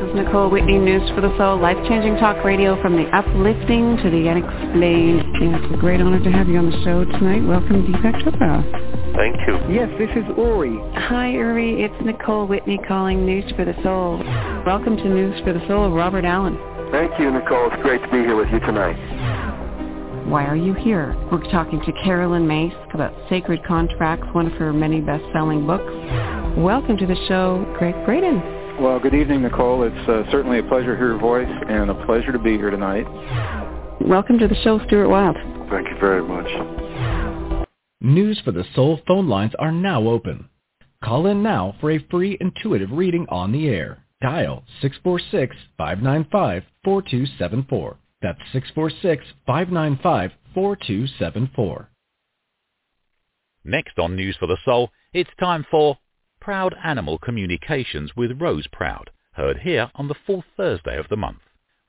is Nicole Whitney, News for the Soul, life-changing talk radio from the uplifting to the unexplained. It's a great honor to have you on the show tonight. Welcome, Deepak Chopra. Thank you. Yes, this is Uri. Hi, Uri. It's Nicole Whitney calling News for the Soul. Welcome to News for the Soul, Robert Allen. Thank you, Nicole. It's great to be here with you tonight. Why are you here? We're talking to Carolyn Myss about Sacred Contracts, one of her many best-selling books. Welcome to the show, Gregg Braden. Well, good evening, Nicole. It's uh, certainly a pleasure to hear your voice and a pleasure to be here tonight. Welcome to the show, Stuart Wilde. Thank you very much. News for the Soul phone lines are now open. Call in now for a free intuitive reading on the air. Dial 646-595-4274. That's 646-595-4274. Next on News for the Soul, it's time for Proud Animal Communications with Rose Proud, heard here on the fourth Thursday of the month.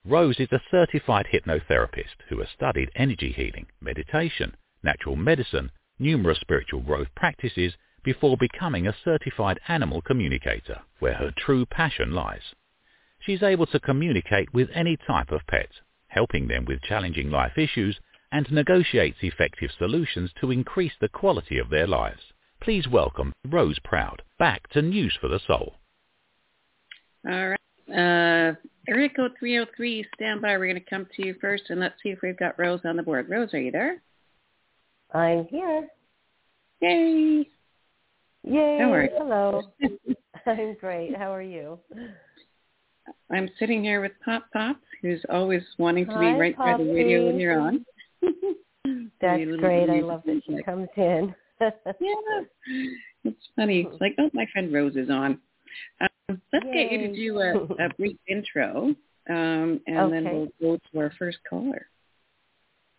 Rose is a certified hypnotherapist who has studied energy healing, meditation, natural medicine, numerous spiritual growth practices before becoming a certified animal communicator, where her true passion lies. She's able to communicate with any type of pet, helping them with challenging life issues and negotiates effective solutions to increase the quality of their lives. Please welcome Rose Proud back to News for the Soul. All right. Uh, area code 303, stand by. We're going to come to you first, and let's see if we've got Rose on the board. Rose, are you there? I'm here. Yay. Yay. How are you? Hello. I'm great. How are you? I'm sitting here with Pop Pop, who's always wanting to Hi, be right by the radio when you're on. That's great. I love that she music. comes in. Yeah, it's funny. It's like, oh, my friend Rose is on. Um, let's get you to do a, a brief intro, um, and then we'll go to our first caller.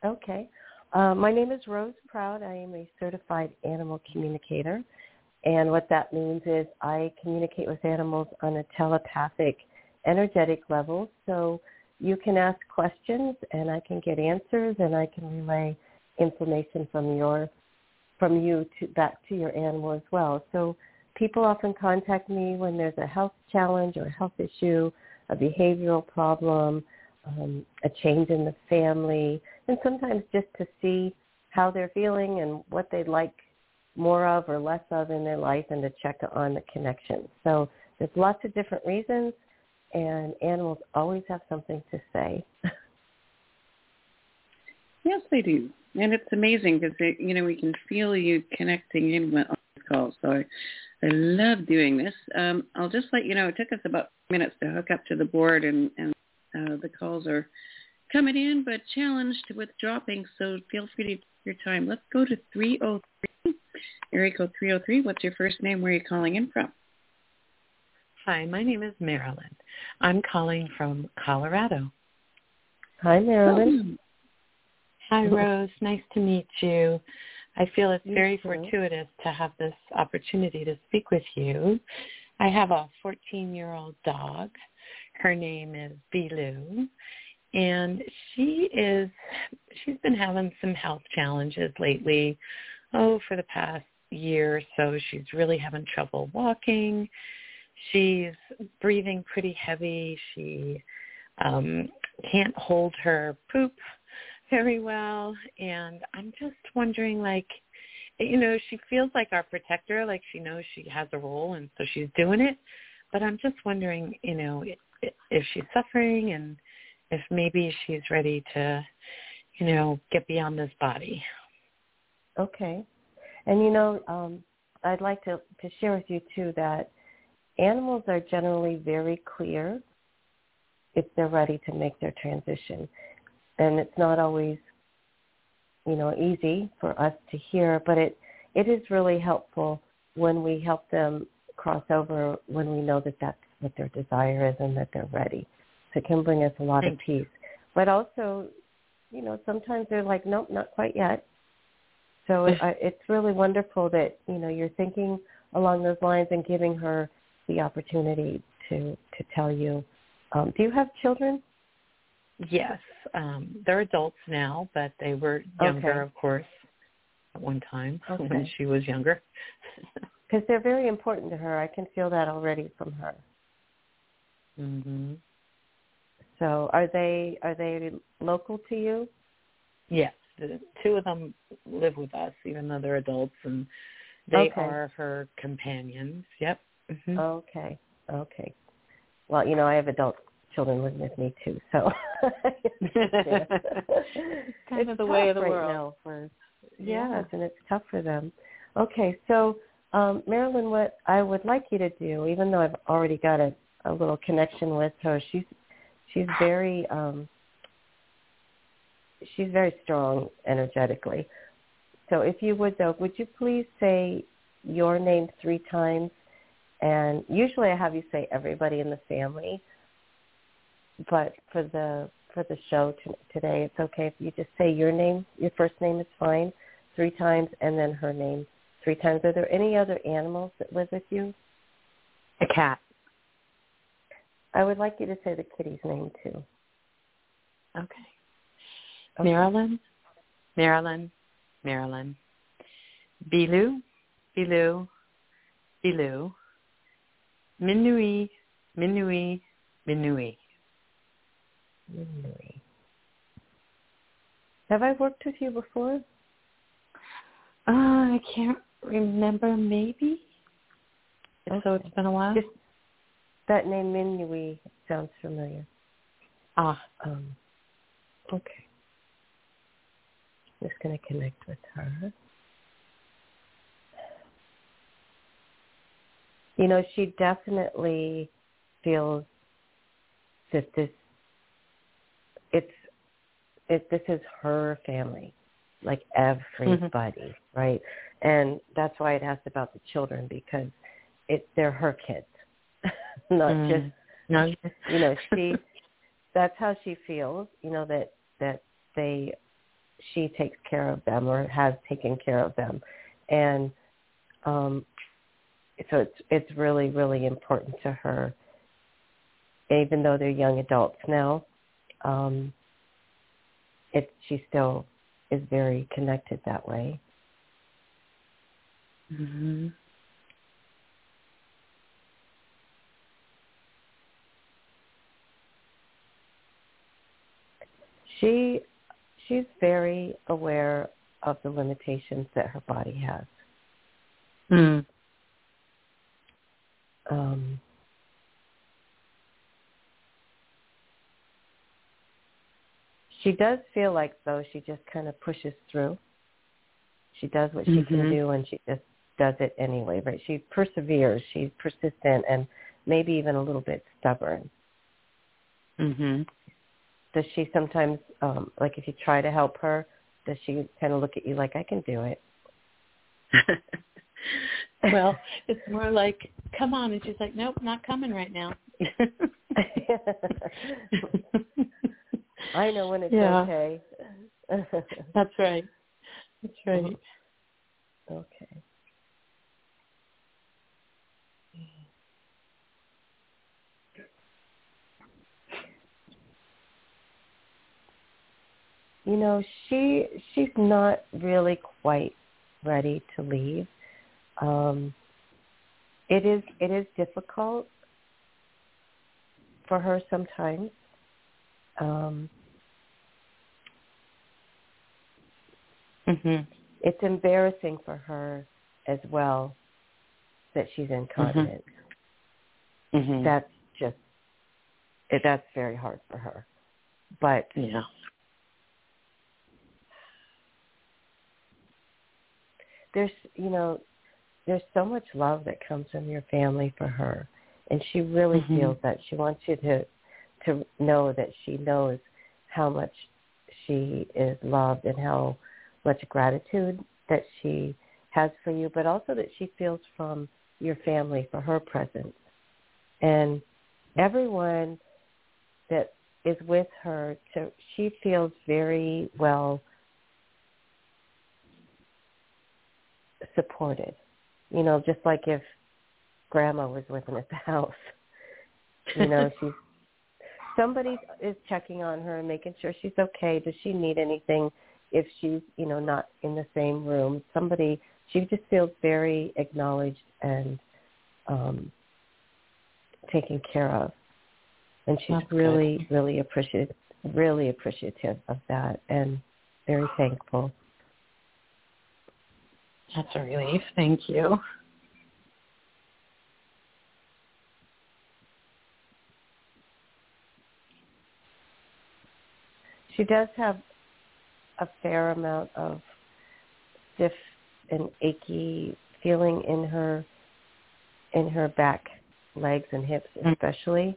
Okay. Uh, my name is Rose Proud. I am a certified animal communicator. And what that means is I communicate with animals on a telepathic, energetic level. So you can ask questions and I can get answers and I can relay information from your from you to back to your animal as well. So people often contact me when there's a health challenge or a health issue, a behavioral problem, um, a change in the family, and sometimes just to see how they're feeling and what they'd like more of or less of in their life and to check on the connection. So there's lots of different reasons and animals always have something to say. Yes, they do, and it's amazing because you know we can feel you connecting in with on this call. So I, I love doing this. Um, I'll just let you know it took us about minutes to hook up to the board, and and uh, the calls are coming in, but challenged with dropping. So feel free to take your time. Let's go to 303, area code 303. What's your first name? Where are you calling in from? Hi, my name is Marilyn. I'm calling from Colorado. Hi, Marilyn. Hi, Rose. Nice to meet you. I feel it's very fortuitous to have this opportunity to speak with you. I have a 14-year-old dog. Her name is Bilu, and she is she's been having some health challenges lately. Oh, for the past year or so, she's really having trouble walking. She's breathing pretty heavy. She um, can't hold her poop very well, and I'm just wondering, like, you know, she feels like our protector, like she knows she has a role, and so she's doing it. But I'm just wondering, you know, if she's suffering and if maybe she's ready to, you know, get beyond this body. Okay. And you know, um, I'd like to, to share with you too that animals are generally very clear if they're ready to make their transition. And it's not always, you know, easy for us to hear, but it, it is really helpful when we help them cross over when we know that that's what their desire is and that they're ready. So it can bring us a lot of peace. But also, you know, sometimes they're like, nope, not quite yet. So it, it's really wonderful that you know you're thinking along those lines and giving her the opportunity to to tell you. Um, do you have children? Yes, um, they're adults now, but they were younger, Okay. of course, at one time when she was younger. Because they're very important to her. I can feel that already from her. Mhm. So are they are they local to you? Yes, the two of them live with us, even though they're adults, and they Okay. are her companions. Yep. Mhm. Okay. Okay. Well, you know, I have adult children living with me too, so It's kind of the way of the right world. now for Yeah. yes, and it's tough for them. Okay, so um, Marilyn, what I would like you to do, even though I've already got a, a little connection with her, she's she's very um, she's very strong energetically. So if you would though, would you please say your name three times? And usually I have you say everybody in the family, but for the for the show t- today, it's okay if you just say your name. Your first name is fine, three times, and then her name three times. Are there any other animals that live with you? A cat. I would like you to say the kitty's name too. Okay. Okay. Marilyn, Marilyn, Marilyn. Bilou, Bilou, Bilou. Minui, Minui, Minui. Minui. Have I worked with you before? Uh, I can't remember. Maybe. If So it's been a while. Just that name Minui sounds familiar. ah, Um, okay. Just going to connect with her. You know, she definitely feels that this it's it this is her family, like everybody, right? And that's why it asked about the children because it they're her kids, not Mm. just no. you know she that's how she feels you know that that they she takes care of them or has taken care of them and um so it's it's really really important to her even though they're young adults now um it she still is very connected that way. Hmm she she's very aware of the limitations that her body has. Mm. um, she does feel like though she just kind of pushes through. She does what she can Mhm. do and she just does it anyway, right? She perseveres, she's persistent and maybe even a little bit stubborn. Mhm. Does she sometimes um like if you try to help her, does she kind of look at you like I can do it? well, it's more like, come on, and she's like, nope, not coming right now. I know when it's Yeah. okay. That's right. That's right. Okay. You know, she she's not really quite ready to leave. Um it is it is difficult for her sometimes. Um Mhm. it's embarrassing for her as well that she's incontinent. Mhm. That's just it, that's very hard for her. But yeah. there's you know there's so much love that comes from your family for her and she really Mhm. feels that she wants you to to know that she knows how much she is loved and how much gratitude that she has for you but also that she feels from your family for her presence and everyone that is with her so she feels very well supported. You know, just like if grandma was living at the house. You know, she's somebody is checking on her and making sure she's okay. Does she need anything if she's, you know, not in the same room? Somebody she just feels very acknowledged and um taken care of. and she's That's really, good. really appreciative, really appreciative of that, and very thankful. That's a relief. Thank you. She does have a fair amount of stiff and achy feeling in her in her back, legs and hips Mm. especially.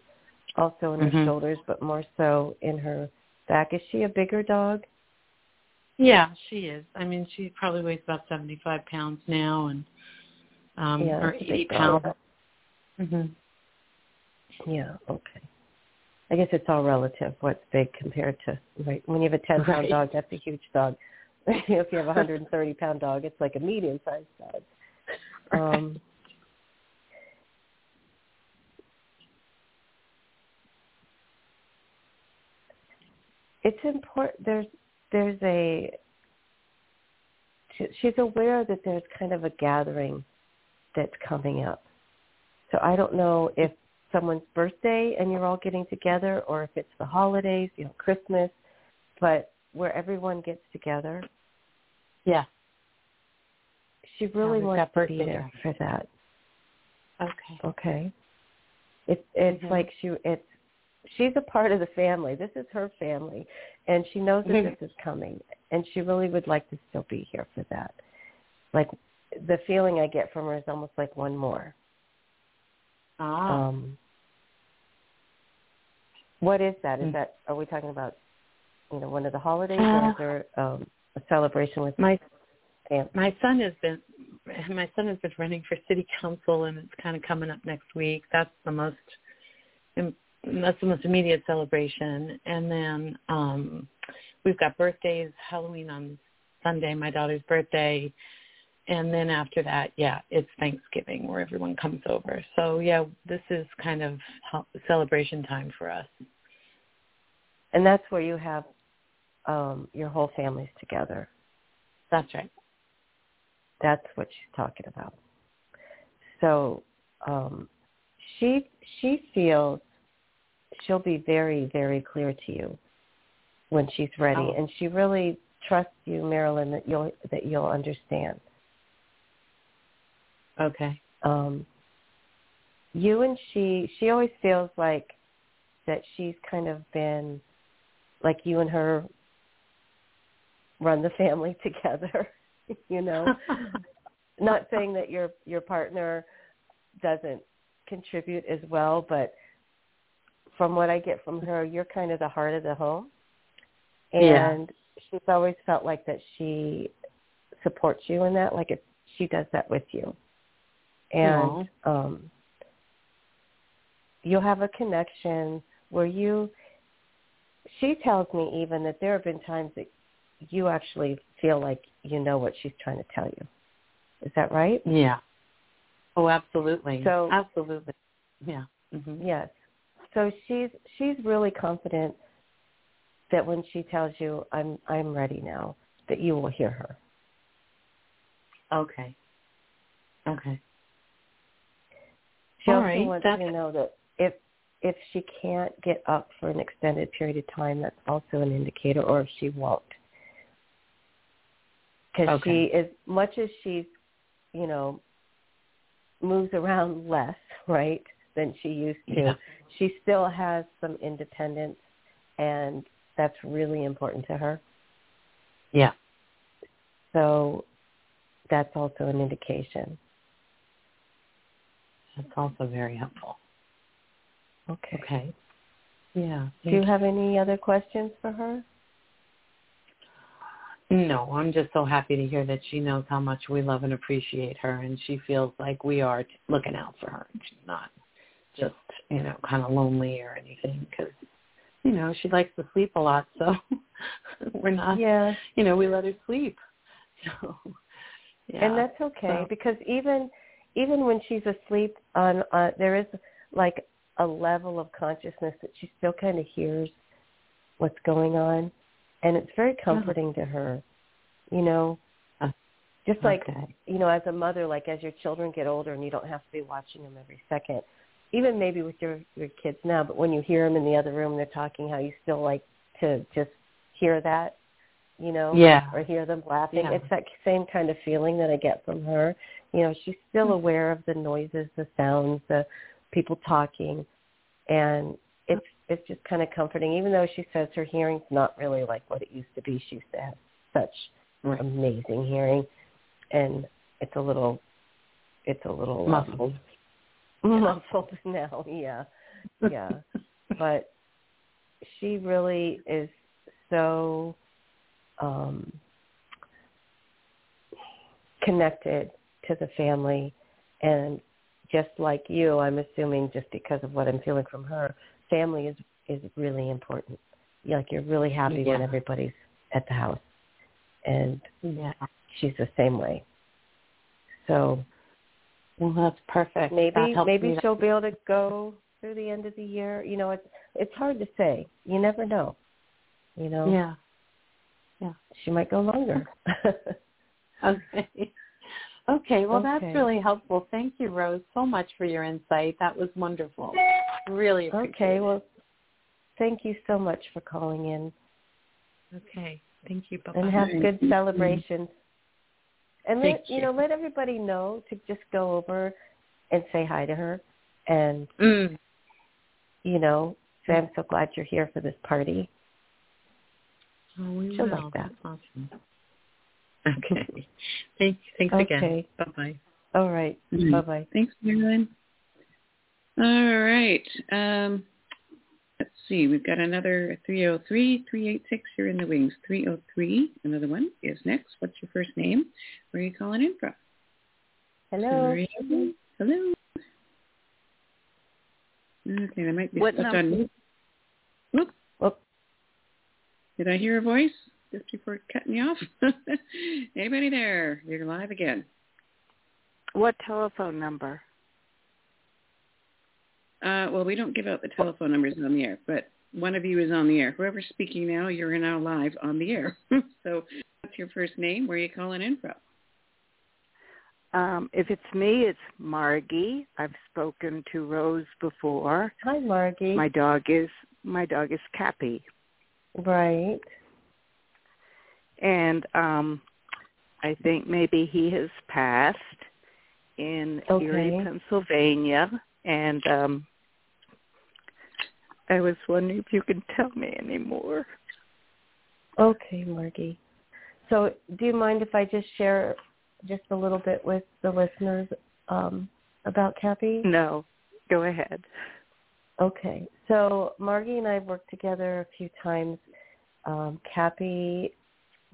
Also in her Mhm. shoulders, but more so in her back. Is she a bigger dog? Yeah, she is. I mean, she probably weighs about seventy-five pounds now, and um, yeah, or eighty pounds. hmm Yeah, okay. I guess it's all relative. What's big compared to right? When you have a ten pound Right. dog, that's a huge dog. if you have a hundred and thirty pound dog, it's like a medium sized dog. Um, it's important. There's there's a she- she's aware that there's kind of a gathering that's coming up. So I don't know if someone's birthday and you're all getting together or if it's the holidays, you know, Christmas, but where everyone gets together. Yeah. She really wants to be there for that. Okay. Okay. It's it's Mhm. like she it's she's a part of the family. This is her family and she knows that Mhm. this is coming and she really would like to still be here for that. Like the feeling I get from her is almost like one more. Ah. Um what is that? Is Mm. that are we talking about you know, one of the holidays Uh, or is there um a celebration with my fam- my son has been my son has been running for city council, and it's kind of coming up next week. That's the most that's the most immediate celebration, and then um we've got birthdays, Halloween on Sunday, my daughter's birthday, and then after that, yeah, it's Thanksgiving where everyone comes over. So yeah, this is kind of celebration time for us. And that's where you have um your whole families together. That's right. That's what she's talking about. So um, she she feels she'll be very very clear to you when she's ready, Oh. and she really trusts you, Marilyn, that you'll that you'll understand. Okay. Um, you and she she always feels like that she's kind of been like you and her run the family together you know? Not saying that your your partner doesn't contribute as well but from what i get from her you're kind of the heart of the home. And Yeah. she's always felt like that she supports you in that like it, she does that with you. And um you'll have a connection. Where you she tells me even that there have been times that you actually feel like you know what she's trying to tell you. Is that right? Yeah. Oh, absolutely. So- absolutely. Yeah. hmm Yes. So she's she's really confident that when she tells you I'm I'm ready now, that you will hear her. Okay. Okay. She All also right, wants that's- you to know that if if she can't get up for an extended period of time, that's also an indicator, or if she won't. Because Okay. she, as much as she's, you know, moves around less, right, than she used to, Yeah. she still has some independence, and that's really important to her. Yeah. So that's also an indication. That's also very helpful. Okay. Okay. Yeah. Do you have any other questions for her? No, I'm just so happy to hear that she knows how much we love and appreciate her, and she feels like we are t- looking out for her. and She's not just, you know, kind of lonely or anything because, you know, she likes to sleep a lot, so we're not, Yeah. you know, we let her sleep. So, yeah. and that's okay So- because even even when she's asleep on uh there is like a level of consciousness that she still kind of hears what's going on and it's very comforting to her you know Uh, just like okay. you know as a mother like as your children get older and you don't have to be watching them every second even maybe with your your kids now, but when you hear them in the other room, they're talking how you still like to just hear that, you know, Yeah. or hear them laughing. Yeah. It's that same kind of feeling that I get from her. You know, she's still aware of the noises, the sounds, the people talking, and it's it's just kind of comforting. Even though she says her hearing's not really like what it used to be, she used to have such Right. amazing hearing, and it's a little, it's a little um, Muffled. muffled now. Yeah, yeah, but she really is so um connected to the family and just like you i'm assuming just because of what i'm feeling from her family is is really important like you're really happy when everybody's at the house and Yeah. she's the same way so Well, that's perfect. maybe That maybe she'll be able to go through the end of the year you know it's it's hard to say you never know you know Yeah. Yeah. she might go longer Okay. Okay. Well, Okay. that's really helpful. Thank you, Rose, so much for your insight. That was wonderful. Really appreciate okay it. well thank you so much for calling in Okay. Thank you. Bye-bye. and have good celebrations and let you you. know let everybody know to just go over and say hi to her and Mm. you know say i'm so glad you're here for this party Oh, we She'll will. like that. That's awesome. Okay. Thank, thanks again. Okay. Bye-bye. all right Mm. bye bye Thanks, Marilyn. All right. Um, let's see. We've got another 303-386. You're in the wings. 303. Another one is next. What's your first name? Where are you calling in from? hello Hello. Okay, I might be What stuck number? on mute. Whoop. Whoop. Did I hear a voice just before cutting you off? Anybody there? You're live again. What telephone number? Uh, well, we don't give out the telephone numbers on the air, but one of you is on the air. Whoever's speaking now, you're now live on the air. so what's your first name? Where are you calling in from? Um, if it's me, it's Margie. I've spoken to Rose before. hi margie My dog is my dog is Cappy, right and um, I think maybe he has passed in Erie, Okay. Pennsylvania, and um, I was wondering if you can tell me any more. Okay, Margie. So do you mind if I just share just a little bit with the listeners um, about Cappy? No, go ahead. Okay. So Margie and I have worked together a few times. Um, Cappy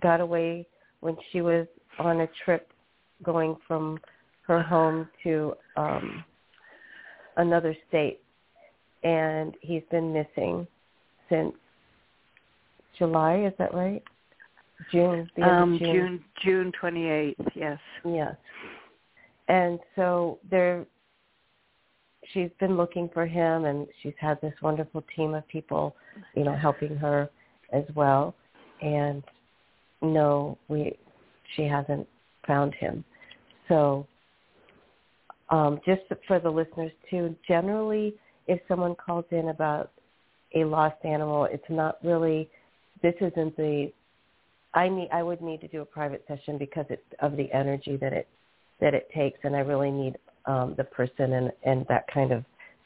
got away when she was on a trip going from her home to um, another state. And he's been missing since July, is that right? June, the Um, June. June June twenty eighth. Yes. Yes. And so there she's been looking for him and she's had this wonderful team of people, you know, helping her as well. And no, we she hasn't found him. So um just for the listeners too, generally if someone calls in about a lost animal, it's not really this isn't the I need I would need to do a private session because of the energy that it that it takes and I really need um the person and and that kind of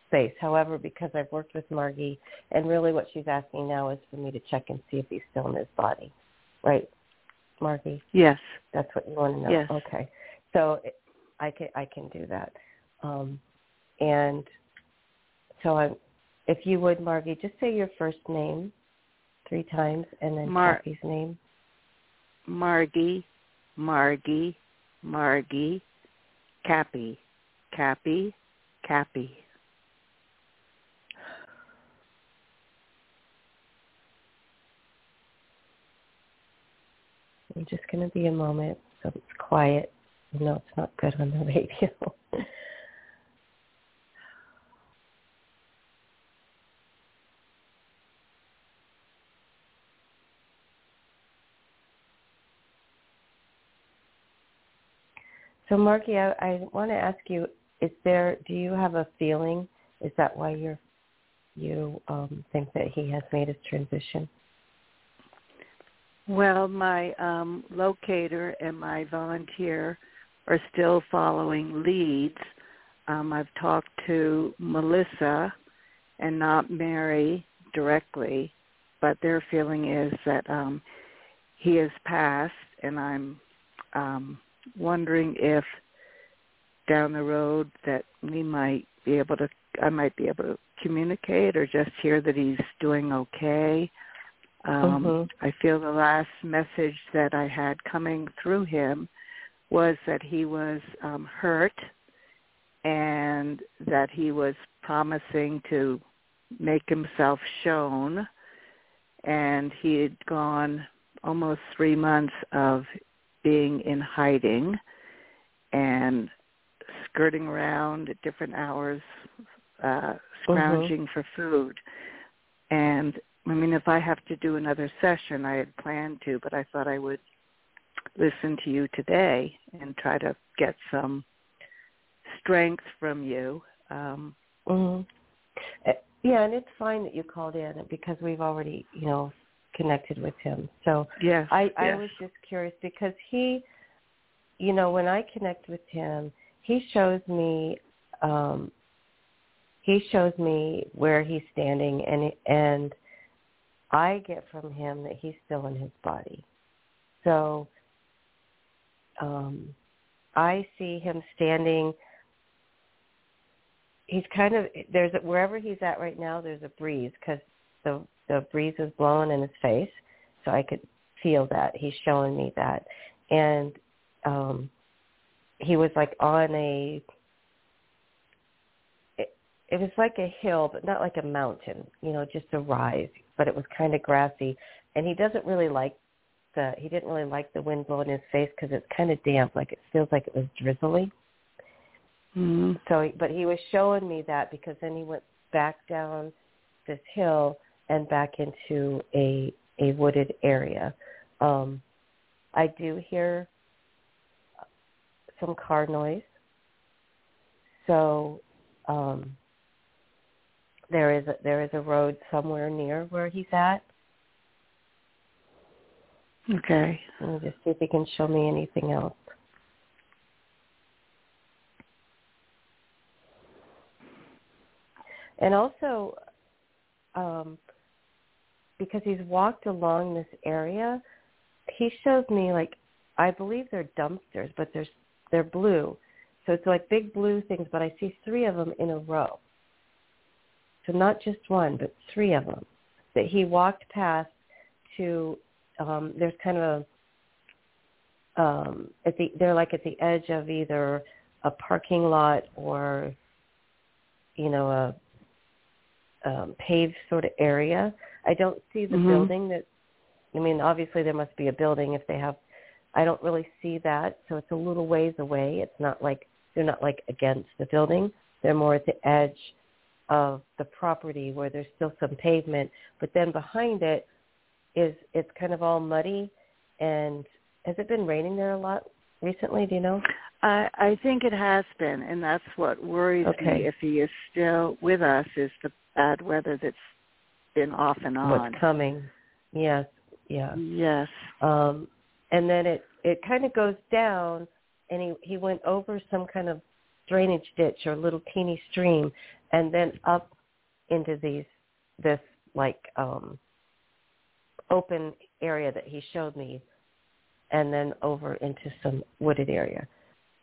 space. However, because I've worked with Margie and really what she's asking now is for me to check and see if he's still in his body. Right? Margie, Yes. that's what you want to know. Yes. Okay. So it- I can I can do that. Um and so I if you would Margie, just say your first name three times and then Mar- Cappy's name. Margie, Margie, Margie, Cappy, Cappy, Cappy. I'm just going to be a moment so it's quiet. I know it's not good on the radio. so, Marky, I, I want to ask you: Is there? Do you have a feeling Is that why you're you um, think that he has made his transition? Well, my um, locator and my volunteer are still following leads. Um, I've talked to Melissa and not Mary directly, but their feeling is that um, he has passed, and I'm um, wondering if down the road that we might be able to, I might be able to communicate or just hear that he's doing okay. Um, mm-hmm. I feel the last message that I had coming through him was that he was um, hurt and that he was promising to make himself shown and he had gone almost three months of being in hiding and skirting around at different hours, uh, scrounging mm-hmm. for food. And I mean, if I have to do another session, I had planned to, but I thought I would listen to you today and try to get some strength from you. Um, mm-hmm. Yeah, and it's fine that you called in because we've already, you know, connected with him. So yes, I, I was just curious because he, you know, when I connect with him, he shows me, um, he shows me where he's standing, and and I get from him that he's still in his body. So um, I see him standing he's kind of there's a, wherever he's at right now. There's a breeze because the the breeze is blowing in his face, so I could feel that. He's showing me that, and um, he was like on a. It, it was like a hill, but not like a mountain. You know, just a rise, but it was kind of grassy, and he doesn't really like the. He didn't really like the wind blowing in his face because it's kind of damp. Like it feels like it was drizzly. Mm-hmm. So, but he was showing me that because then he went back down this hill and back into a a wooded area. Um, I do hear some car noise. So um, there is a, there is a road somewhere near where he's at. Okay. Let me just see if he can show me anything else. And also, um, because he's walked along this area, he shows me like I believe they're dumpsters, but they're they're blue, so it's like big blue things. But I see three of them in a row. So not just one, but three of them that he walked past. To um, there's kind of a um, at the they're like at the edge of either a parking lot or you know a um, paved sort of area. I don't see the mm-hmm. building that. I mean, obviously there must be a building if they have. I don't really see that, so it's a little ways away. It's not like they're not like against the building. They're more at the edge of the property where there's still some pavement, but then behind it is it's kind of all muddy. And has it been raining there a lot recently? Do you know? I, I think it has been, and that's what worries okay. me. If he is still with us, is the bad weather that's been off and on. What's coming? Yes, yeah. Yes. Um, and then it it kind of goes down, and he he went over some kind of drainage ditch or little teeny stream, and then up into these this like um open area that he showed me and then over into some wooded area.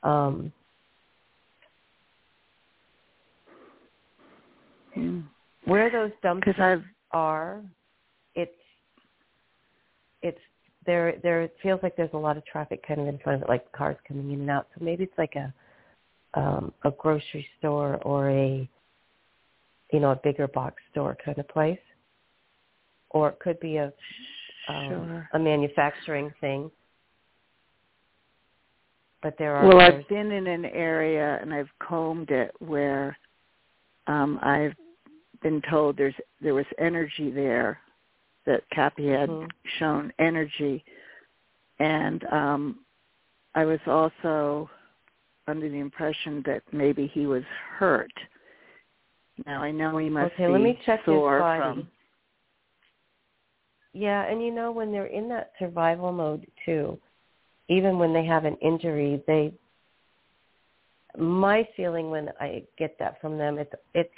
Um where those I've, are it's it's there there it feels like there's a lot of traffic kind of in front of it like cars coming in and out. So maybe it's like a um a grocery store or a you know a bigger box store kind of place or it could be a um, sure. a manufacturing thing but there are well others. i've been in an area and i've combed it where um i've been told there's there was energy there that Cappy had mm-hmm. shown energy and um I was also under the impression that maybe he was hurt Now I know he must okay, be let me check sore his body. from. Yeah, and you know when they're in that survival mode too, even when they have an injury, they my feeling when I get that from them, it's it's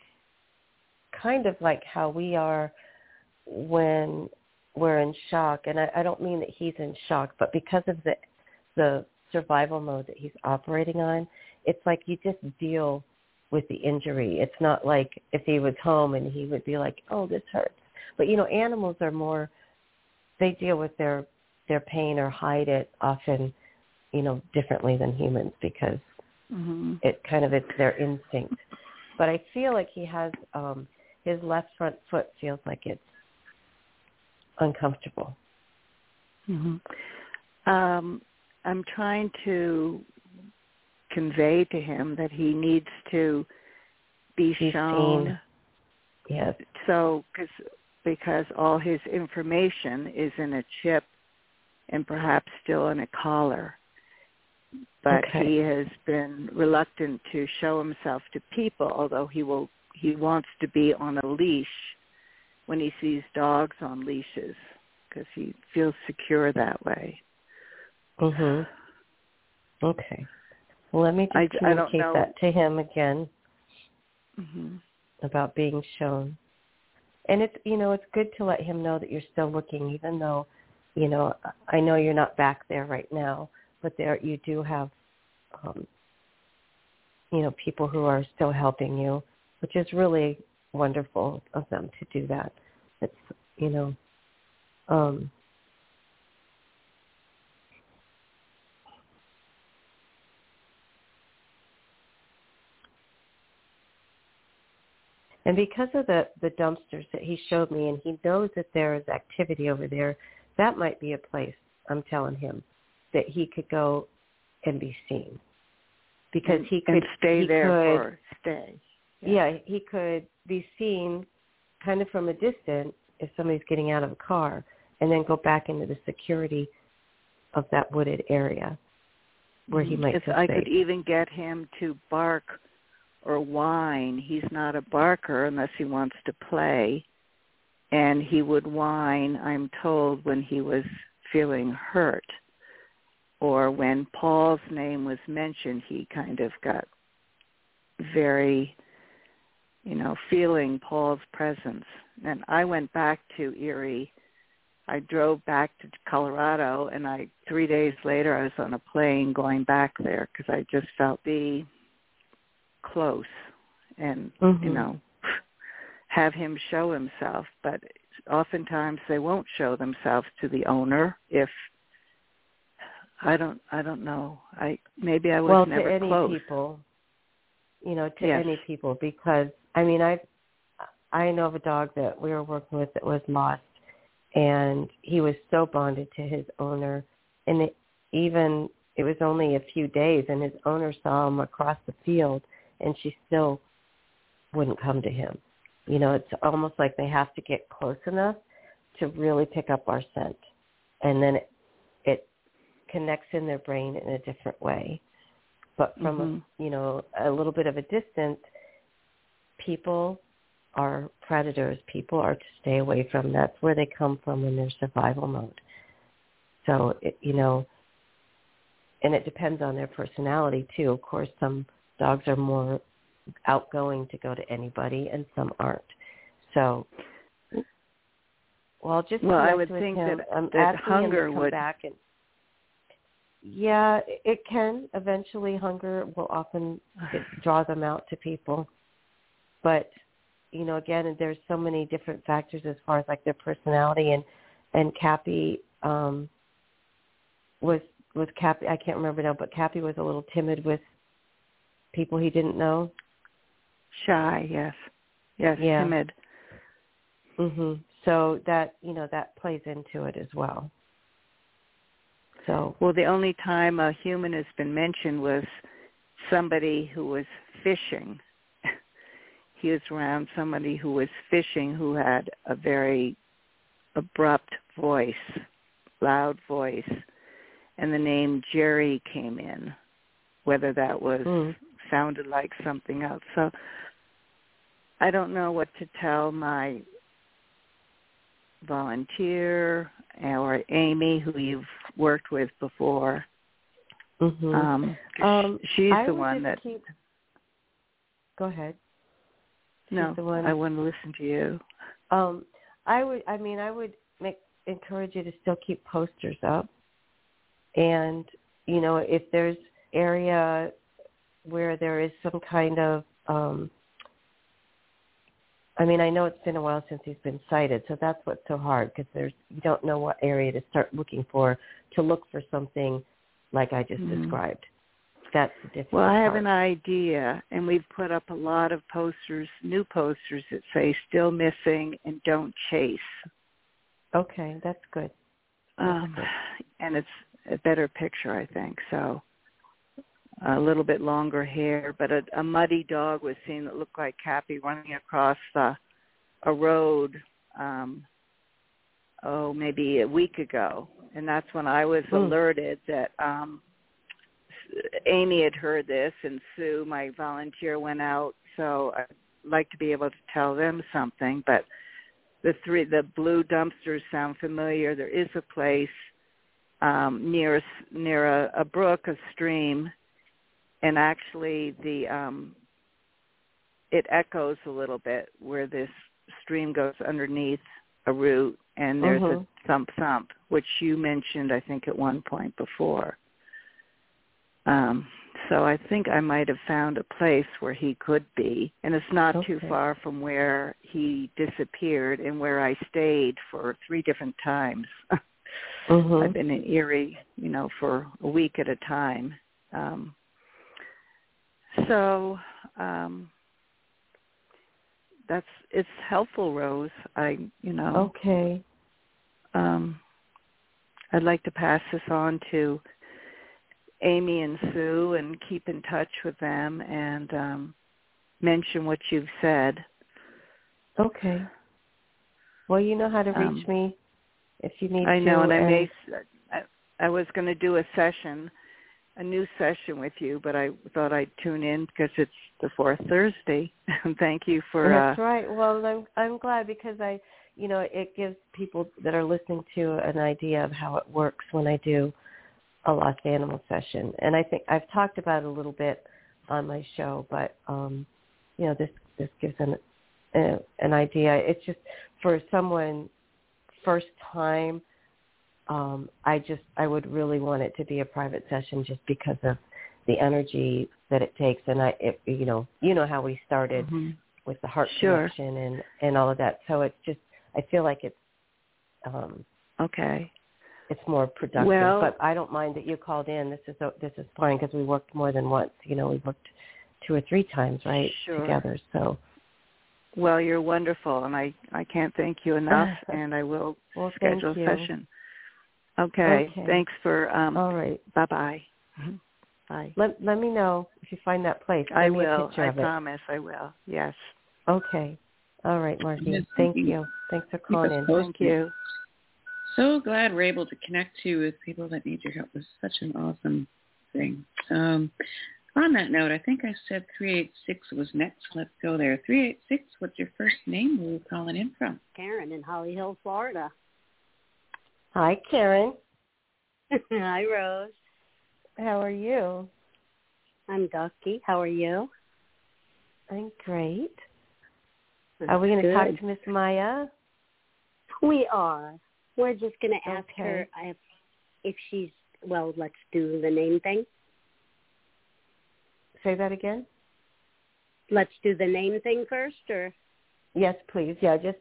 kind of like how we are when we're in shock. And I, I don't mean that he's in shock, but because of the the survival mode that he's operating on, it's like you just deal with the injury. It's not like if he was home and he would be like, "Oh, this hurts." But you know, animals are more they deal with their their pain or hide it often, you know, differently than humans because Mm-hmm. it kind of it's their instinct. But I feel like he has um his left front foot feels like it's uncomfortable. Mm-hmm. Um, I'm trying to convey to him that he needs to be shown. seen. Yes. So, cause, because all his information is in a chip and perhaps still in a collar. But Okay. he has been reluctant to show himself to people, although he will. He wants to be on a leash when he sees dogs on leashes because he feels secure that way. Mhm. Okay. Let me just I- I communicate know. that to him again hmm about being shown. And it's you know it's good to let him know that you're still looking, even though you know I know you're not back there right now, but there you do have um, you know people who are still helping you, which is really wonderful of them to do that. It's you know um, And because of the, the dumpsters that he showed me, and he knows that there is activity over there, that might be a place, I'm telling him, that he could go and be seen. Because he could and stay he there could, for stay. yeah, he could be seen kind of from a distance if somebody's getting out of a car, and then go back into the security of that wooded area where he mm-hmm. might if I safe. could even get him to bark or whine, he's not a barker unless he wants to play. And he would whine, I'm told, when he was feeling hurt. Or when Paul's name was mentioned, he kind of got very, you know, feeling Paul's presence. And I went back to Erie. I drove back to Colorado, and I three days later I was on a plane going back there because I just felt the close and you Mhm. know have him show himself. But oftentimes they won't show themselves to the owner if I don't I don't know. I maybe I was well, never to any close. people, you know, to Yes. any people, because I mean, I I know of a dog that we were working with that was lost, and he was so bonded to his owner, and it, even it was only a few days, and his owner saw him across the field, and she still wouldn't come to him. You know, it's almost like they have to get close enough to really pick up our scent, and then it, it connects in their brain in a different way. But from Mhm. a, you know a little bit of a distance, people are predators. People are to stay away from. That's where they come from in their survival mode. So it, you know, and it depends on their personality too. Of course, some dogs are more outgoing to go to anybody, and some aren't. So, well, just Well, I would think him. that- I'm that hunger him to come would- back and. Yeah, it can eventually. Hunger will often draw them out to people, but you know, again, there's so many different factors as far as like their personality and and Cappy um was was Cappy. I can't remember now, but Cappy was a little timid with people he didn't know. Shy, yes. Yes, Yeah. timid. Mhm. So that you know that plays into it as well. So Well, the only time a human has been mentioned was somebody who was fishing. he was around somebody who was fishing who had a very abrupt voice, loud voice, and the name Jerry came in, whether that was Mm. Sounded like something else. So I don't know what to tell my volunteer or Amy, who you've worked with before. Mm-hmm. Um, Um, she's I the one that. Keep... Go ahead. no, the one- I want to listen to you. Um, I would. I mean, I would make encourage you to still keep posters up, and you know, if there's area where there is some kind of, um, I mean, I know it's been a while since he's been sighted, so that's what's so hard because there's you don't know what area to start looking for to look for something like I just Mhm. described. That's the difficult Well, I have part. an idea, and we've put up a lot of posters, new posters that say "Still Missing" and "Don't Chase." Okay, that's good. That's Um, good. and it's a better picture, I think. So a little bit longer hair, but a, a muddy dog was seen that looked like Cappy running across the, a road. Um, oh, maybe a week ago, and that's when I was Hmm. alerted that um, Amy had heard this, and Sue, my volunteer, went out. So I'd like to be able to tell them something, but the three the blue dumpsters sound familiar. There is a place um, near near a, a brook, a stream, and actually the um, it echoes a little bit where this stream goes underneath a root, and there's Mhm. a thump thump, which you mentioned I think at one point before. Um, so I think I might have found a place where he could be, and it's not too far from where he disappeared and where I stayed for three different times. Mhm. I've been in Erie, you know, for a week at a time. Um, so um, that's it's helpful, Rose. I, you know, Okay. um, I'd like to pass this on to Amy and Sue and keep in touch with them and um, mention what you've said. Okay. Well, you know how to reach Um, me if you need to I to. know, and I may. I, I was going to do a session, a new session with you, but I thought I'd tune in because it's the fourth Thursday. Thank you for. That's uh, right. Well, I'm I'm glad because I, you know, it gives people that are listening to an idea of how it works when I do a lost animal session. And I think I've talked about it a little bit on my show, but um, you know, this this gives an uh, an idea. It's just for someone first time. Um, I just I would really want it to be a private session just because of the energy that it takes, and I, it, you know, you know how we started mhm. with the heart Sure. connection and and all of that. So it's just I feel like it's um Okay. it's more productive. Well- but I don't mind that you called in. This is this is fine because we worked more than once. You know, we worked two or three times right Sure. together. So Well, you're wonderful, and I I can't thank you enough, and I will well, schedule a session. Okay. Okay. Thanks for. Um, All right. Bye bye. Bye. Let let me know if you find that place. I Send me a will. picture I of it. promise. I will. Yes. Okay. All right, Marcy. Yes, thank thank you. you. Thanks for calling in. Thank you. So glad we're able to connect you with people that need your help. It's such an awesome thing. Um, on that note, I think I said 386 was next. Let's go there. 386, what's your first name? Where are you calling in from? Karen in Holly Hill, Florida. Hi, Karen. Hi, Rose. How are you? I'm Ducky. How are you? I'm great. Are we going to talk to Miss Maya? We are. We're just going to ask Okay. her if, if she's, well, let's do the name thing. Say that again. Let's do the name thing first, or? Yes, please. Yeah, just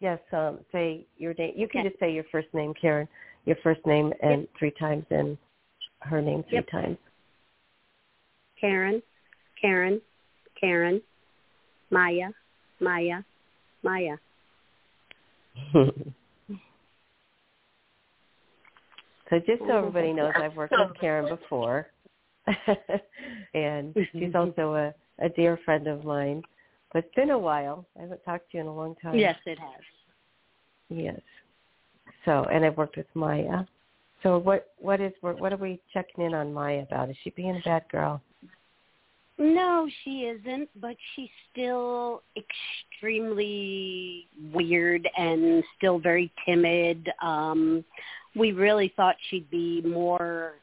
yes. Um, say your name. You can Okay. just say your first name, Karen. Your first name and three times, and her name three Yep. times. Karen, Karen, Karen, Maya, Maya, Maya. So just so everybody knows, I've worked with Karen before, and she's also a, a dear friend of mine. But it's been a while. I haven't talked to you in a long time. Yes, it has. Yes. So, and I've worked with Maya. So, what what is what are we checking in on Maya about? Is she being a bad girl? No, she isn't, but she's still extremely weird and still very timid. Um we really thought she'd be more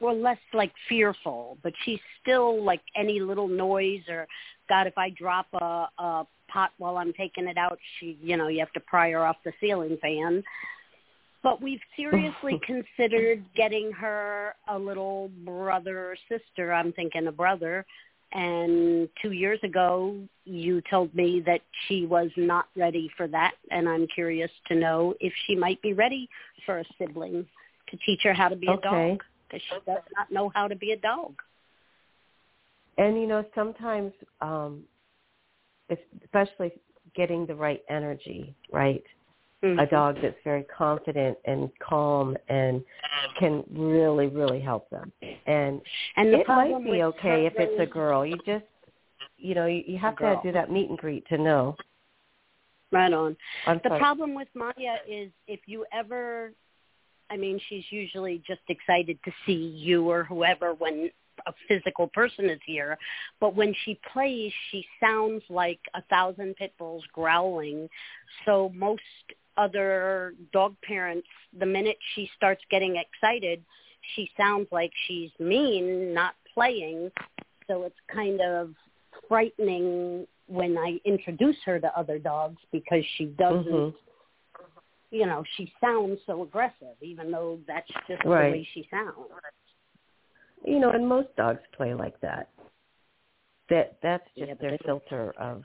or less like fearful, but she's still like any little noise or God, if I drop a, a pot while I'm taking it out, she you know, you have to pry her off the ceiling fan. But we've seriously considered getting her a little brother or sister. I'm thinking a brother and two years ago you told me that she was not ready for that and i'm curious to know if she might be ready for a sibling to teach her how to be Okay. a dog because she does not know how to be a dog And you know, sometimes, um, especially getting the right energy, right? Mm-hmm. A dog that's very confident and calm and can really, really help them. And, And the it might be okay if it's a girl. You just, you know, you, you have to do that meet and greet to know. right on I'm the sorry. problem with maya is if you ever i mean she's usually just excited to see you or whoever when a physical person is here. But when she plays she sounds like a thousand pit bulls growling. So most other dog parents the minute she starts getting excited she sounds like she's mean not playing. So it's kind of frightening when I introduce her to other dogs because she doesn't Mhm. You know, she sounds so aggressive even though that's just Right. the way she sounds. You know, and most dogs play like that. That that's just Yeah, their they- filter of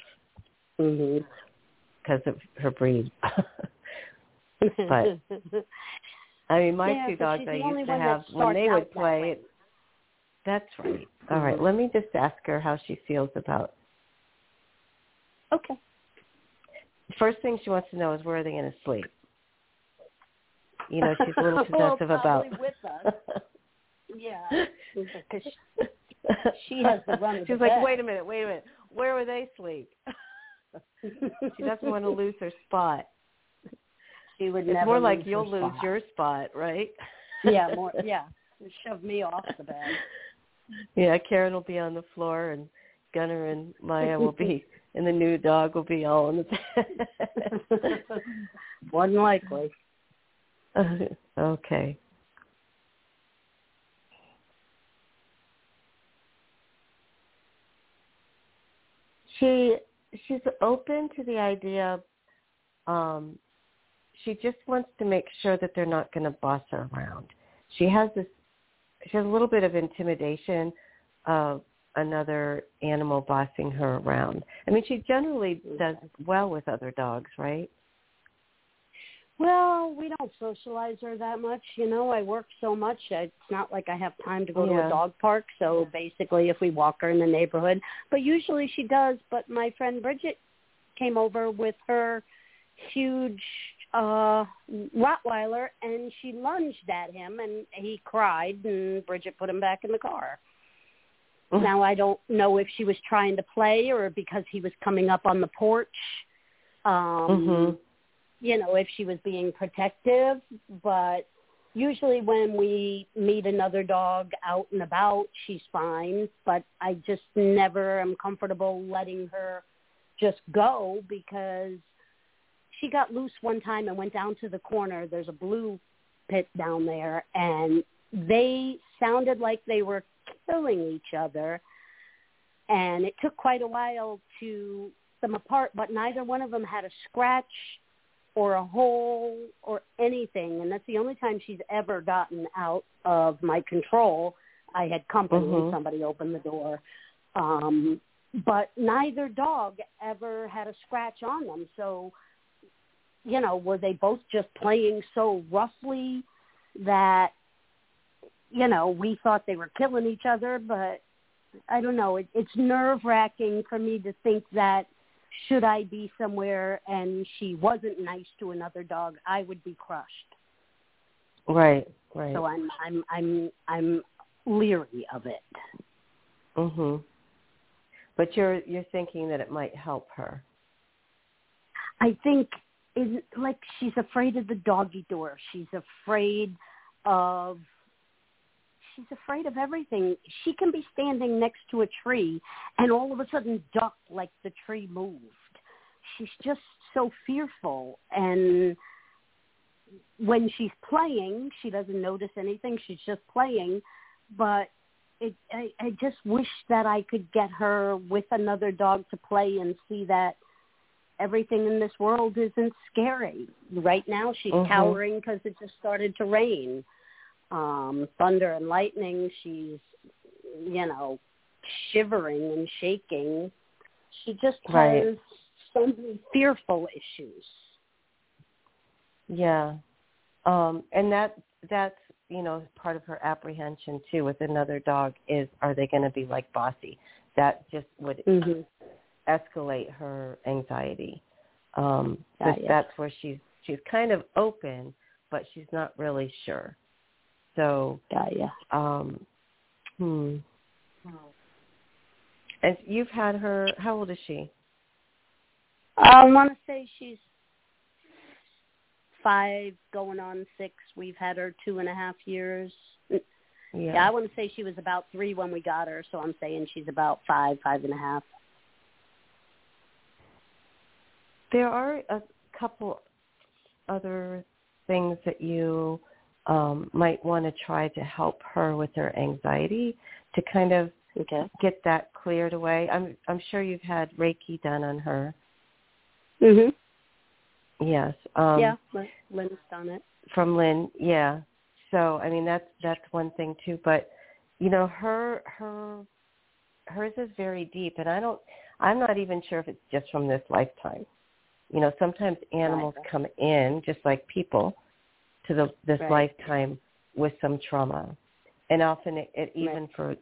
because of her breed. But- I mean, my Yeah, two dogs I used to have when they would play. It, that's right. All right, Mhm. let me just ask her how she feels about. Okay. First thing she wants to know is where are they going to sleep. You know, she's a little Well, possessive about. with us. Yeah. Because she has the run of She's the like, bed. wait a minute, wait a minute. Where would they sleep? she doesn't want to lose her spot. She would It's more like you'll lose your spot, right? Yeah, more yeah. Shove me off the bed. Yeah, Karen will be on the floor, and Gunner and Maya will be, and the new dog will be all on the bed. More than likely. okay. She she's open to the idea. Um, she just wants to make sure that they're not going to boss her around. She has this. She has a little bit of intimidation of another animal bossing her around. I mean, she generally does well with other dogs, right? Well, we don't socialize her that much. You know, I work so much. It's not like I have time to go to a dog park. So basically, if we walk her in the neighborhood, but usually she does. But my friend Bridget came over with her huge uh Rottweiler, and she lunged at him, and he cried, and Bridget put him back in the car. Now I don't know if she was trying to play or because he was coming up on the porch. Um Mhm. You know, if she was being protective, but usually when we meet another dog out and about, she's fine, but I just never am comfortable letting her just go because she got loose one time and went down to the corner. There's a blue pit down there and they sounded like they were killing each other and it took quite a while to them apart, but neither one of them had a scratch or a hole or anything, and that's the only time she's ever gotten out of my control. I had company Mhm. somebody opened the door. Um, but neither dog ever had a scratch on them. So, you know, were they both just playing so roughly that, you know, we thought they were killing each other, but I don't know. It, it's nerve wracking for me to think that should I be somewhere and she wasn't nice to another dog, I would be crushed. Right, right. So I'm I'm I'm I'm leery of it. Mhm. But you're you're thinking that it might help her. I think is like she's afraid of the doggy door. She's afraid of she's afraid of everything. She can be standing next to a tree and all of a sudden duck like the tree moved. She's just so fearful and when she's playing, she doesn't notice anything. She's just playing, but it, I, I just wish that I could get her with another dog to play and see that everything in this world isn't scary. Right now, she's Mhm. cowering because it just started to rain. Um, thunder and lightning. She's, you know, shivering and shaking. She just Right. has so many fearful issues. Yeah. Um, and that that's you know part of her apprehension too with another dog is are they going to be like Bossy? That just would Mm-hmm. escalate her anxiety. Um, this- ya. that's where she's she's kind of open, but she's not really sure. So, yeah, ya. um, hmm. And you've had her. How old is she? I want to say she's five, going on six. We've had her two and a half years. Yeah, I want to say she was about three when we got her, so I'm saying she's about five, five and a half. There are a couple other things that you um, might want to try to help her with her anxiety to kind of okay. get that cleared away. I'm I'm sure you've had Reiki done on her. Mhm. Yes. Um, yeah, Lynn- Lynn's done it. From Lynn, yeah. So I mean that's that's one thing too. But you know her her hers is very deep, and I don't. I'm not even sure if it's just from this lifetime. You know, sometimes animals come in just like people to the this Right. lifetime with some trauma, and often it, it even for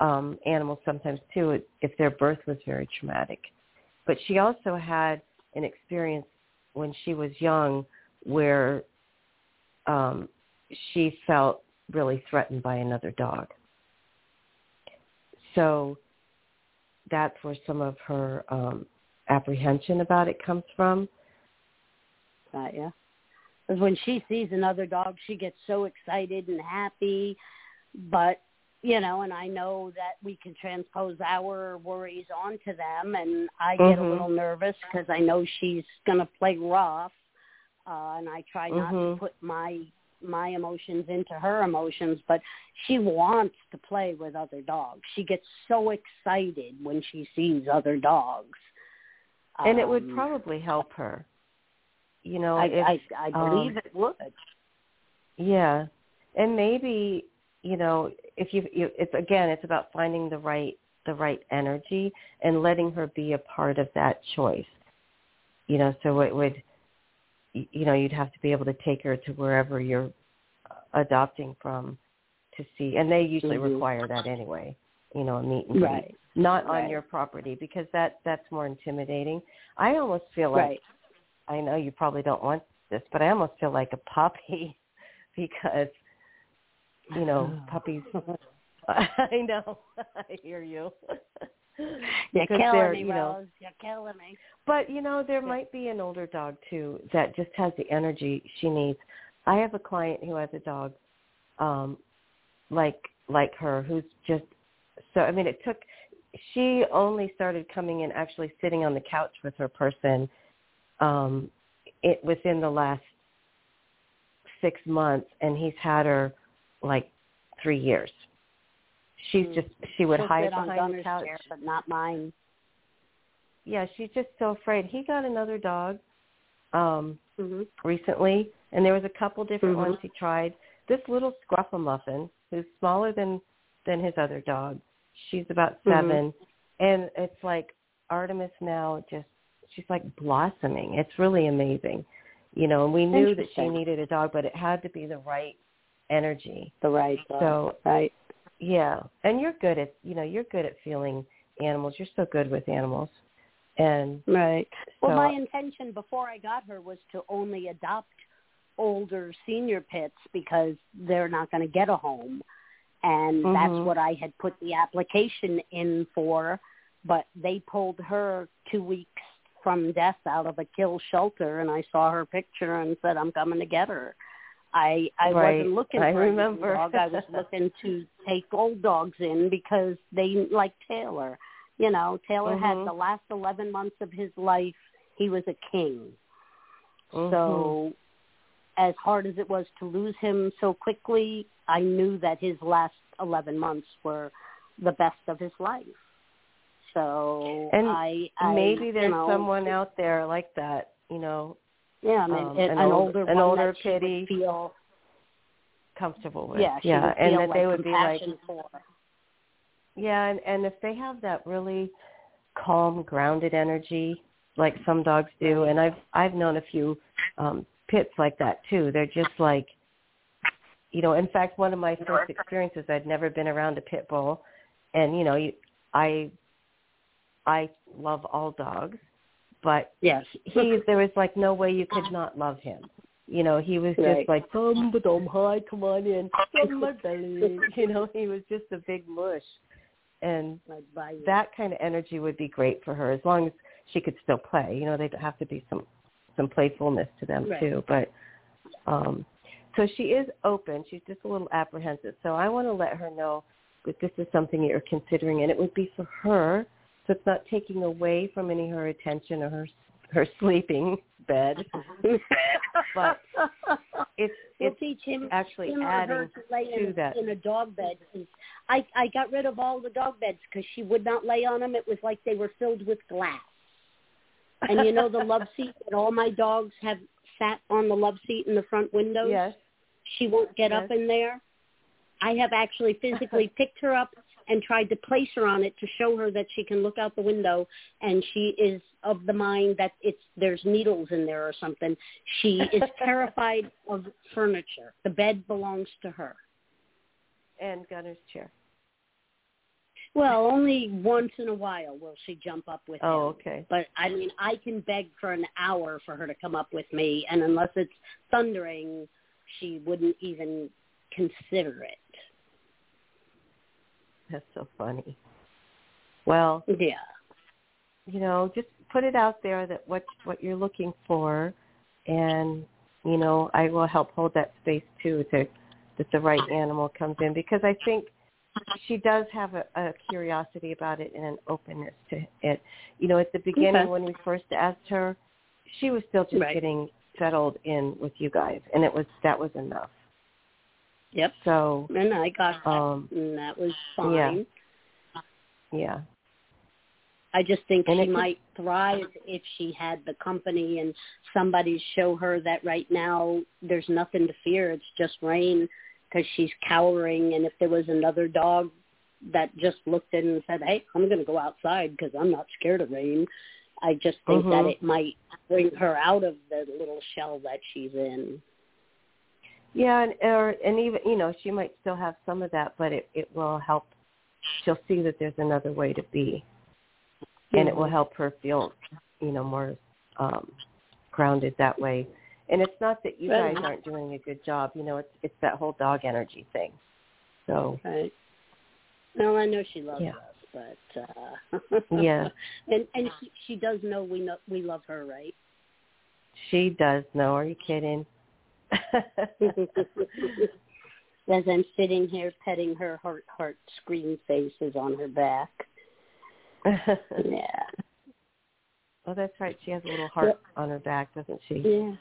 um, animals sometimes too it, if their birth was very traumatic. But she also had an experience when she was young where um, she felt really threatened by another dog. So that's where some of her um, apprehension about it comes from. Got ya. Because when she sees another dog, she gets so excited and happy. But you know, and I know that we can transpose our worries onto them, and I get a Mhm. little nervous because I know she's gonna play rough, uh, and I try not Mhm. to put my my emotions into her emotions, but she wants to play with other dogs. She gets so excited when she sees other dogs. and it would Um, probably help her. You know, I, if, I I believe um, it would. Yeah, and maybe you know if you, you it's again it's about finding the right the right energy and letting her be a part of that choice. You know, so it would you know you'd have to be able to take her to wherever you're adopting from to see, and they usually Mhm. require that anyway. You know, a meet and greet. Right. Not on your property because that that's more intimidating. I almost feel like Right. I know you probably don't want this, but I almost feel like a puppy because you know puppies. I know. I hear you. You're killing me, you know, Rose. You're killing me. But you know, there might be an older dog too that just has the energy she needs. I have a client who has a dog, um, like like her, who's just so. I mean, it took. She only started coming in, actually sitting on the couch with her person, um, it within the last six months, and he's had her like three years. She's just she would She'll hide behind the couch chair, but not mine. yeah, she's just so afraid. He got another dog um hmm recently and there was a couple different Mhm. ones he tried. This little scruffumuffin who's smaller than than his other dog. She's about Mhm. 7 and it's like Artemis now just she's like blossoming. It's really amazing. You know, and we knew that she needed a dog, but it had to be the right energy. The right dog. So right. yeah, and you're good at you know you're good at feeling animals. You're so good with animals, and Right. Well, my intention before I got her was to only adopt older senior pits because they're not going to get a home. And Mhm. that's what I had put the application in for, but they pulled her 2 weeks from death out of a kill shelter and I saw her picture and said I'm coming to get her. I I Right. wasn't looking I for a remember. dog. I was looking to take old dogs in because they like Taylor. You know, Taylor had Mhm. the last 11 months of his life. He was a king. Mhm. So as hard as it was to lose him so quickly, I knew that his last 11 months were the best of his life. So And I, I maybe you there's know, someone out there like that, you know, yeah, I mean, um, an, an an older an older that she would kitty. feel comfortable with. yeah, yeah, and that like they would be like, for. yeah, and and if they have that really calm, grounded energy, like some dogs do, and I've I've known a few um pits like that too. They're just like, you know. In fact, one of my first experiences, I'd never been around a pit bull, and you know, you, I I love all dogs, but Yes. he there was like no way you could not love him. You know, he was just like, "Dum dum, hi, come on in, from my belly." You know, he was just a big mush, and I'd buy you. that kind of energy would be great for her as long as she could still play. You know, there'd have to be some some playfulness to them Right. too. But um so she is open. She's just a little apprehensive. So I want to let her know that this is something you're considering, and it would be for her. So it's not taking away from any of her attention or her her sleeping bed, but it's we'll it's him actually him adding to lay to in, that. in a dog bed. I I got rid of all the dog beds because she would not lay on them. It was like they were filled with glass. And you know the love seat that all my dogs have sat on the love seat in the front windows. Yes. She won't get up in there. I have actually physically picked her up and tried to place her on it to show her that she can look out the window and she is of the mind that it's there's needles in there or something. She is terrified of furniture. The bed belongs to her. and Gunner's chair. Well, only once in a while will she jump up with Oh, him. okay. But I mean, I can beg for an hour for her to come up with me, and unless it's thundering, she wouldn't even consider it. That's so funny. Well, Yeah. you know, just put it out there that what what you're looking for, and you know, I will help hold that space too to that the right animal comes in because I think she does have a, a curiosity about it and an openness to it. You know, at the beginning Okay. when we first asked her, she was still just Right. getting settled in with you guys, and it was that was enough. Yep. So, And I got that, um, and that was fine. yeah. yeah, I just think And she could- might thrive if she had the company and somebody show her that right now there's nothing to fear. It's just rain because she's cowering. And if there was another dog that just looked in and said, "Hey, I'm going to go outside because I'm not scared of rain," I just think that Mhm. it might bring her out of the little shell that she's in. Yeah, and or and even you know she might still have some of that, but it it will help. She'll see that there's another way to be, and it will Mhm. help her feel you know more um grounded that way. And it's not that you guys aren't doing a good job. You know, it's it's that whole dog energy thing. So Right. Well, I know she loves Yeah. us, but uh Yeah. and and she, she does know we know we love her, right? she does know. Are you kidding? As I'm sitting here petting her heart heart screen faces on her back. Yeah. Oh, that's right. She has a little heart on her back, doesn't she? Yeah.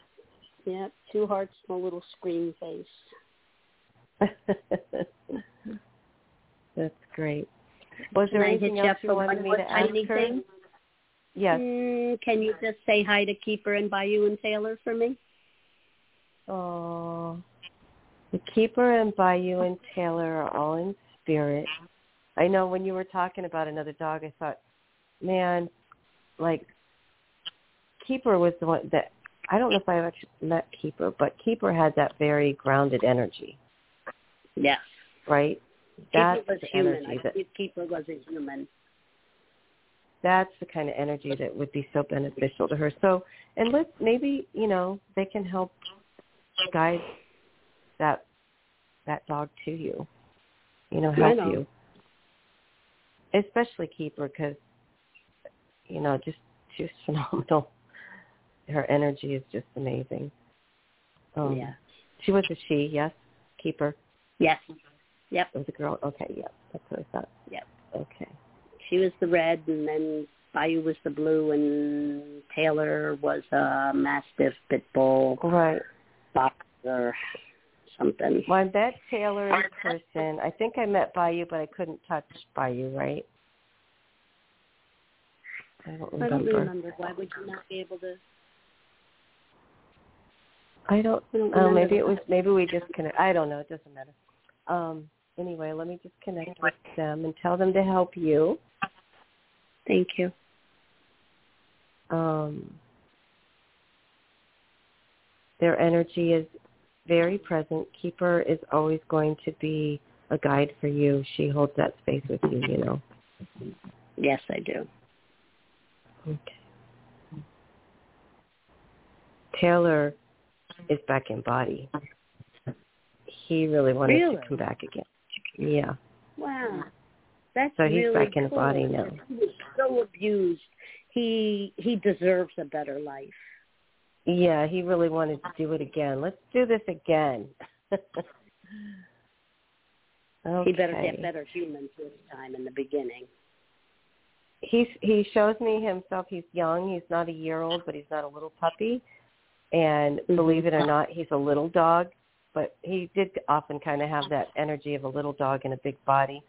Yeah. Two hearts and a little screen face. That's great. Was there Can anything else you wanted me to ask her? thing? Yes. Mm, can you just say hi to Keeper and Bayou and Taylor for me? Oh, the keeper and Bayou and Taylor are all in spirit. I know when you were talking about another dog, I thought, man, like Keeper was the one that I don't know if I've actually met Keeper, but Keeper had that very grounded energy, Yes. right? That's Keeper was the human. energy I that Keeper was a human. that's the kind of energy that would be so beneficial to her. So, and let's maybe you know they can help guide that that dog to you. You know, help know. you, especially Keeper because you know just she's phenomenal. Her energy is just amazing. Um, yeah. She was a she, yes? Keeper. Yes. Yep. It was a girl. Okay, yep. That's what I thought. Yep. Okay. She was the red, and then Bayou was the blue, and Taylor was a Mastiff Pit Bull. Right. Boxer, something. Well, I met Taylor in person. I think I met Bayou, but I couldn't touch Bayou, right? I don't remember. I don't remember. Why would you not be able to? I don't. I don't Oh, remember maybe it was. Maybe we just connect. I don't know. It doesn't matter. Um. Anyway, let me just connect with them and tell them to help you. Thank you. Um. Their energy is very present. Keeper is always going to be a guide for you. She holds that space with you. You know. Yes, I do. Okay. Taylor is back in body. He really wanted Really? to come back again. Yeah. Wow. That's So he's really back in cool. body now. He was so abused. He he deserves a better life. Yeah, he really wanted to do it again. Let's do this again. okay. He better get better humans this time in the beginning. He's he shows me himself. He's young. He's not a year old, but he's not a little puppy. And believe it or not, he's a little dog. But he did often kind of have that energy of a little dog in a big body.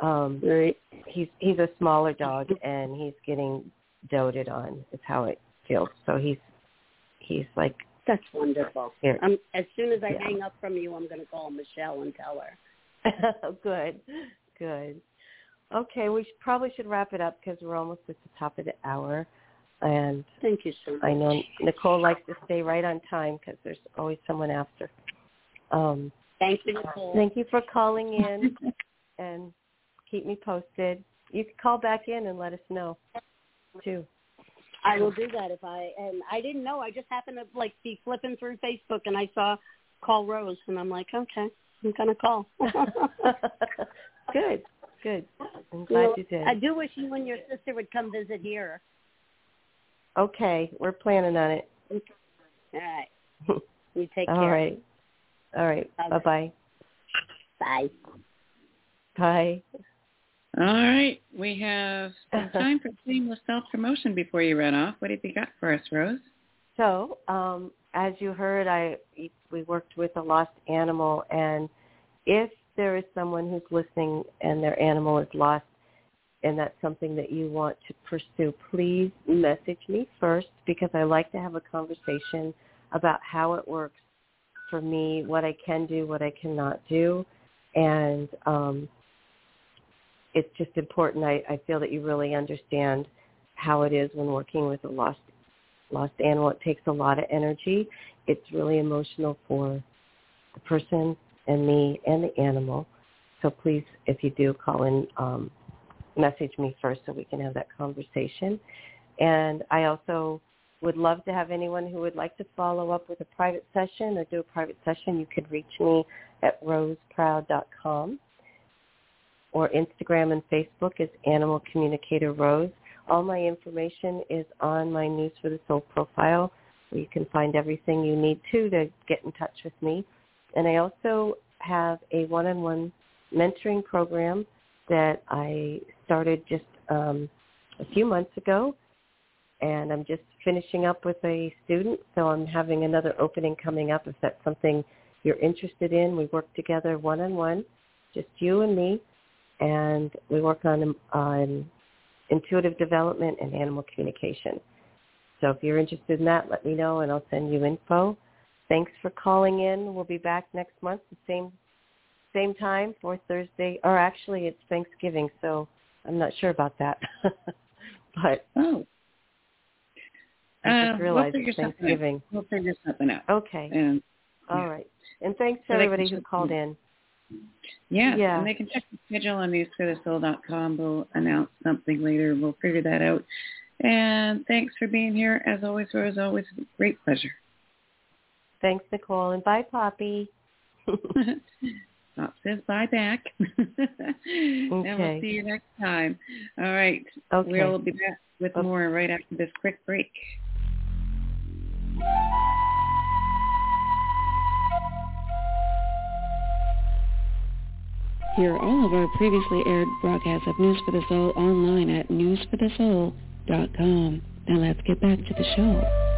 Um, right. He's he's a smaller dog, and he's getting doted on. Is how it feels. So he's he's like That's wonderful. Here. I'm, as soon as I Yeah. hang up from you, I'm going to call Michelle and tell her. good, good. Okay, we should, probably should wrap it up because we're almost at the top of the hour, and Thank you so much. I know Nicole likes to stay right on time because there's always someone after. Um, Thank you, Nicole. thank you for calling in, and keep me posted. You can call back in and let us know too. I will do that if I and I didn't know. I just happened to like be flipping through Facebook and I saw call Rose and I'm like, okay, I'm gonna call. good, good. I'm You glad know, you did. I do wish you and your sister would come visit here. Okay, we're planning on it. All right. You take All care. right. All right. Bye-bye. Bye. Bye. All right. We have some time for seamless self-promotion before you run off. What have you got for us, Rose? So, um, as you heard, I we worked with a lost animal, and if there is someone who's listening and their animal is lost, and that's something that you want to pursue, please message me first because I like to have a conversation about how it works for me, what I can do, what I cannot do, and um, it's just important. I, I feel that you really understand how it is when working with a lost lost animal. It takes a lot of energy. It's really emotional for the person and me and the animal. So please, if you do call in, um, message me first so we can have that conversation. And I also would love to have anyone who would like to follow up with a private session or do a private session. You could reach me at roseproud.com or Instagram and Facebook is Animal Communicator Rose. All my information is on my News for the Soul profile where you can find everything you need to to get in touch with me. And I also have a one-on-one mentoring program that I started just um, a few months ago, and I'm just finishing up with a student, so I'm having another opening coming up if that's something you're interested in. We work together one-on-one, just you and me, and we work on, on intuitive development and animal communication. So if you're interested in that, let me know, and I'll send you info. Thanks for calling in. We'll be back next month, the same same time, for Thursday, or actually it's Thanksgiving, so I'm not sure about that. but Oh. I Uh, just realized we'll it's. Thanksgiving. We'll figure something out. Okay. And All yeah. right. And thanks to So they can everybody who called in. Yeah, Yeah. and they can check the schedule on newsforthesoul.com. We'll announce something later. We'll figure that out. And thanks for being here. As always, Rose, always a great pleasure. Thanks, Nicole, and bye, Poppy. Pop says bye back. And we'll see you next time. All right. Okay. We'll be back with Okay. more right after this quick break. Hear all of our previously aired broadcasts of News for the Soul online at newsforthesoul.com. Now let's get back to the show.